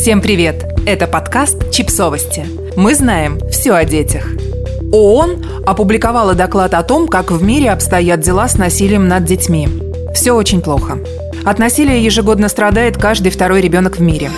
Всем привет! Это подкаст «Чипсовости». Мы знаем все о детях. ООН опубликовала доклад о том, как в мире обстоят дела с насилием над детьми. Все очень плохо. От насилия ежегодно страдает каждый второй ребенок в мире.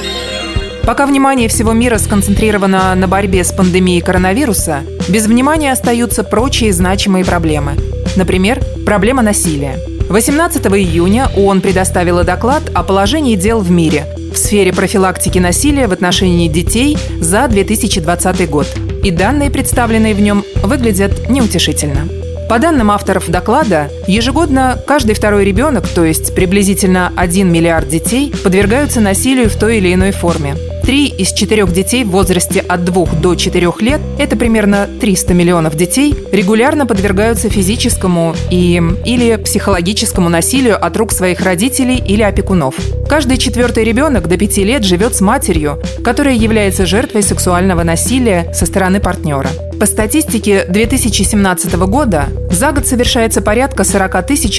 Пока внимание всего мира сконцентрировано на борьбе с пандемией коронавируса, без внимания остаются прочие значимые проблемы. Например, проблема насилия. 18 июня ООН предоставила доклад о положении дел в мире в сфере профилактики насилия в отношении детей за 2020 год. И данные, представленные в нем, выглядят неутешительно. По данным авторов доклада, ежегодно каждый второй ребенок, то есть приблизительно 1 миллиард детей, подвергаются насилию в той или иной форме. Три из четырех детей в возрасте от 2 до 4 лет, это примерно 300 миллионов детей, регулярно подвергаются физическому и, или психологическому насилию от рук своих родителей или опекунов. Каждый четвертый ребенок до 5 лет живет с матерью, которая является жертвой сексуального насилия со стороны партнера. По статистике 2017 года за год совершается порядка 40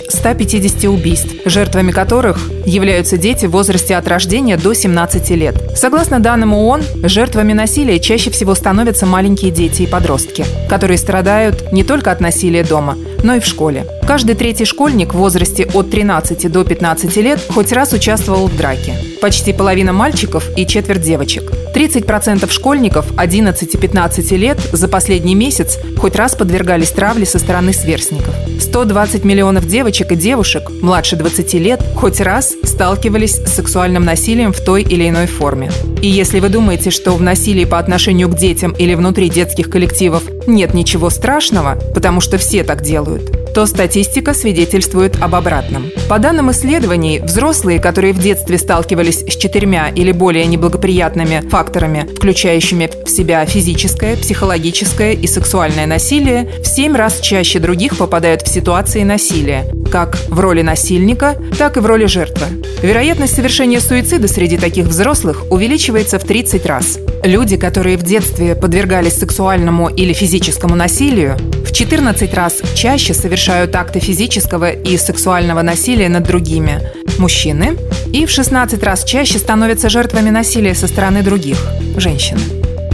150 убийств, жертвами которых являются дети в возрасте от рождения до 17 лет. Согласно данным ООН, жертвами насилия чаще всего становятся маленькие дети и подростки, которые страдают не только от насилия дома, но и в школе. Каждый третий школьник в возрасте от 13 до 15 лет хоть раз участвовал в драке. Почти половина мальчиков и четверть девочек. 30% школьников 11-15 лет за последний месяц хоть раз подвергались травле со стороны сверстников. 120 миллионов девочек и девушек младше 20 лет хоть раз сталкивались с сексуальным насилием в той или иной форме. И если вы думаете, что в насилии по отношению к детям или внутри детских коллективов нет ничего страшного, потому что все так делают, то статистика свидетельствует об обратном. По данным исследований, взрослые, которые в детстве сталкивались с четырьмя или более неблагоприятными факторами, включающими в себя физическое, психологическое и сексуальное насилие, в семь раз чаще других попадают в ситуации насилия, как в роли насильника, так и в роли жертвы. Вероятность совершения суицида среди таких взрослых увеличивается в 30 раз. Люди, которые в детстве подвергались сексуальному или физическому насилию, в 14 раз чаще совершают акты физического и сексуального насилия над другими – мужчины, и в 16 раз чаще становятся жертвами насилия со стороны других – женщины.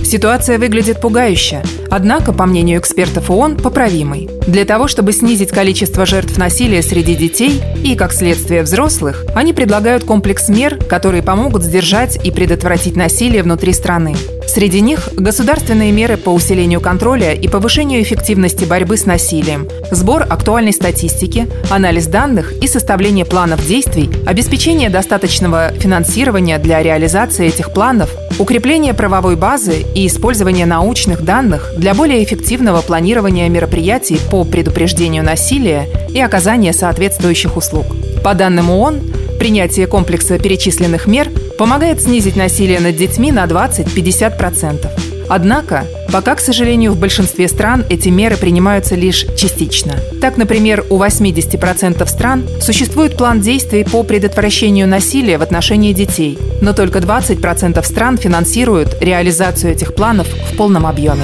Ситуация выглядит пугающе, однако, по мнению экспертов ООН, поправимой. Для того, чтобы снизить количество жертв насилия среди детей и, как следствие, взрослых, они предлагают комплекс мер, которые помогут сдержать и предотвратить насилие внутри страны. Среди них государственные меры по усилению контроля и повышению эффективности борьбы с насилием, сбор актуальной статистики, анализ данных и составление планов действий, обеспечение достаточного финансирования для реализации этих планов, укрепление правовой базы и использование научных данных для более эффективного планирования мероприятий по предупреждению насилия и оказания соответствующих услуг. По данным ООН, принятие комплекса перечисленных мер помогает снизить насилие над детьми на 20-50%. Однако, пока, к сожалению, в большинстве стран эти меры принимаются лишь частично. Так, например, у 80% стран существует план действий по предотвращению насилия в отношении детей, но только 20% стран финансируют реализацию этих планов в полном объеме.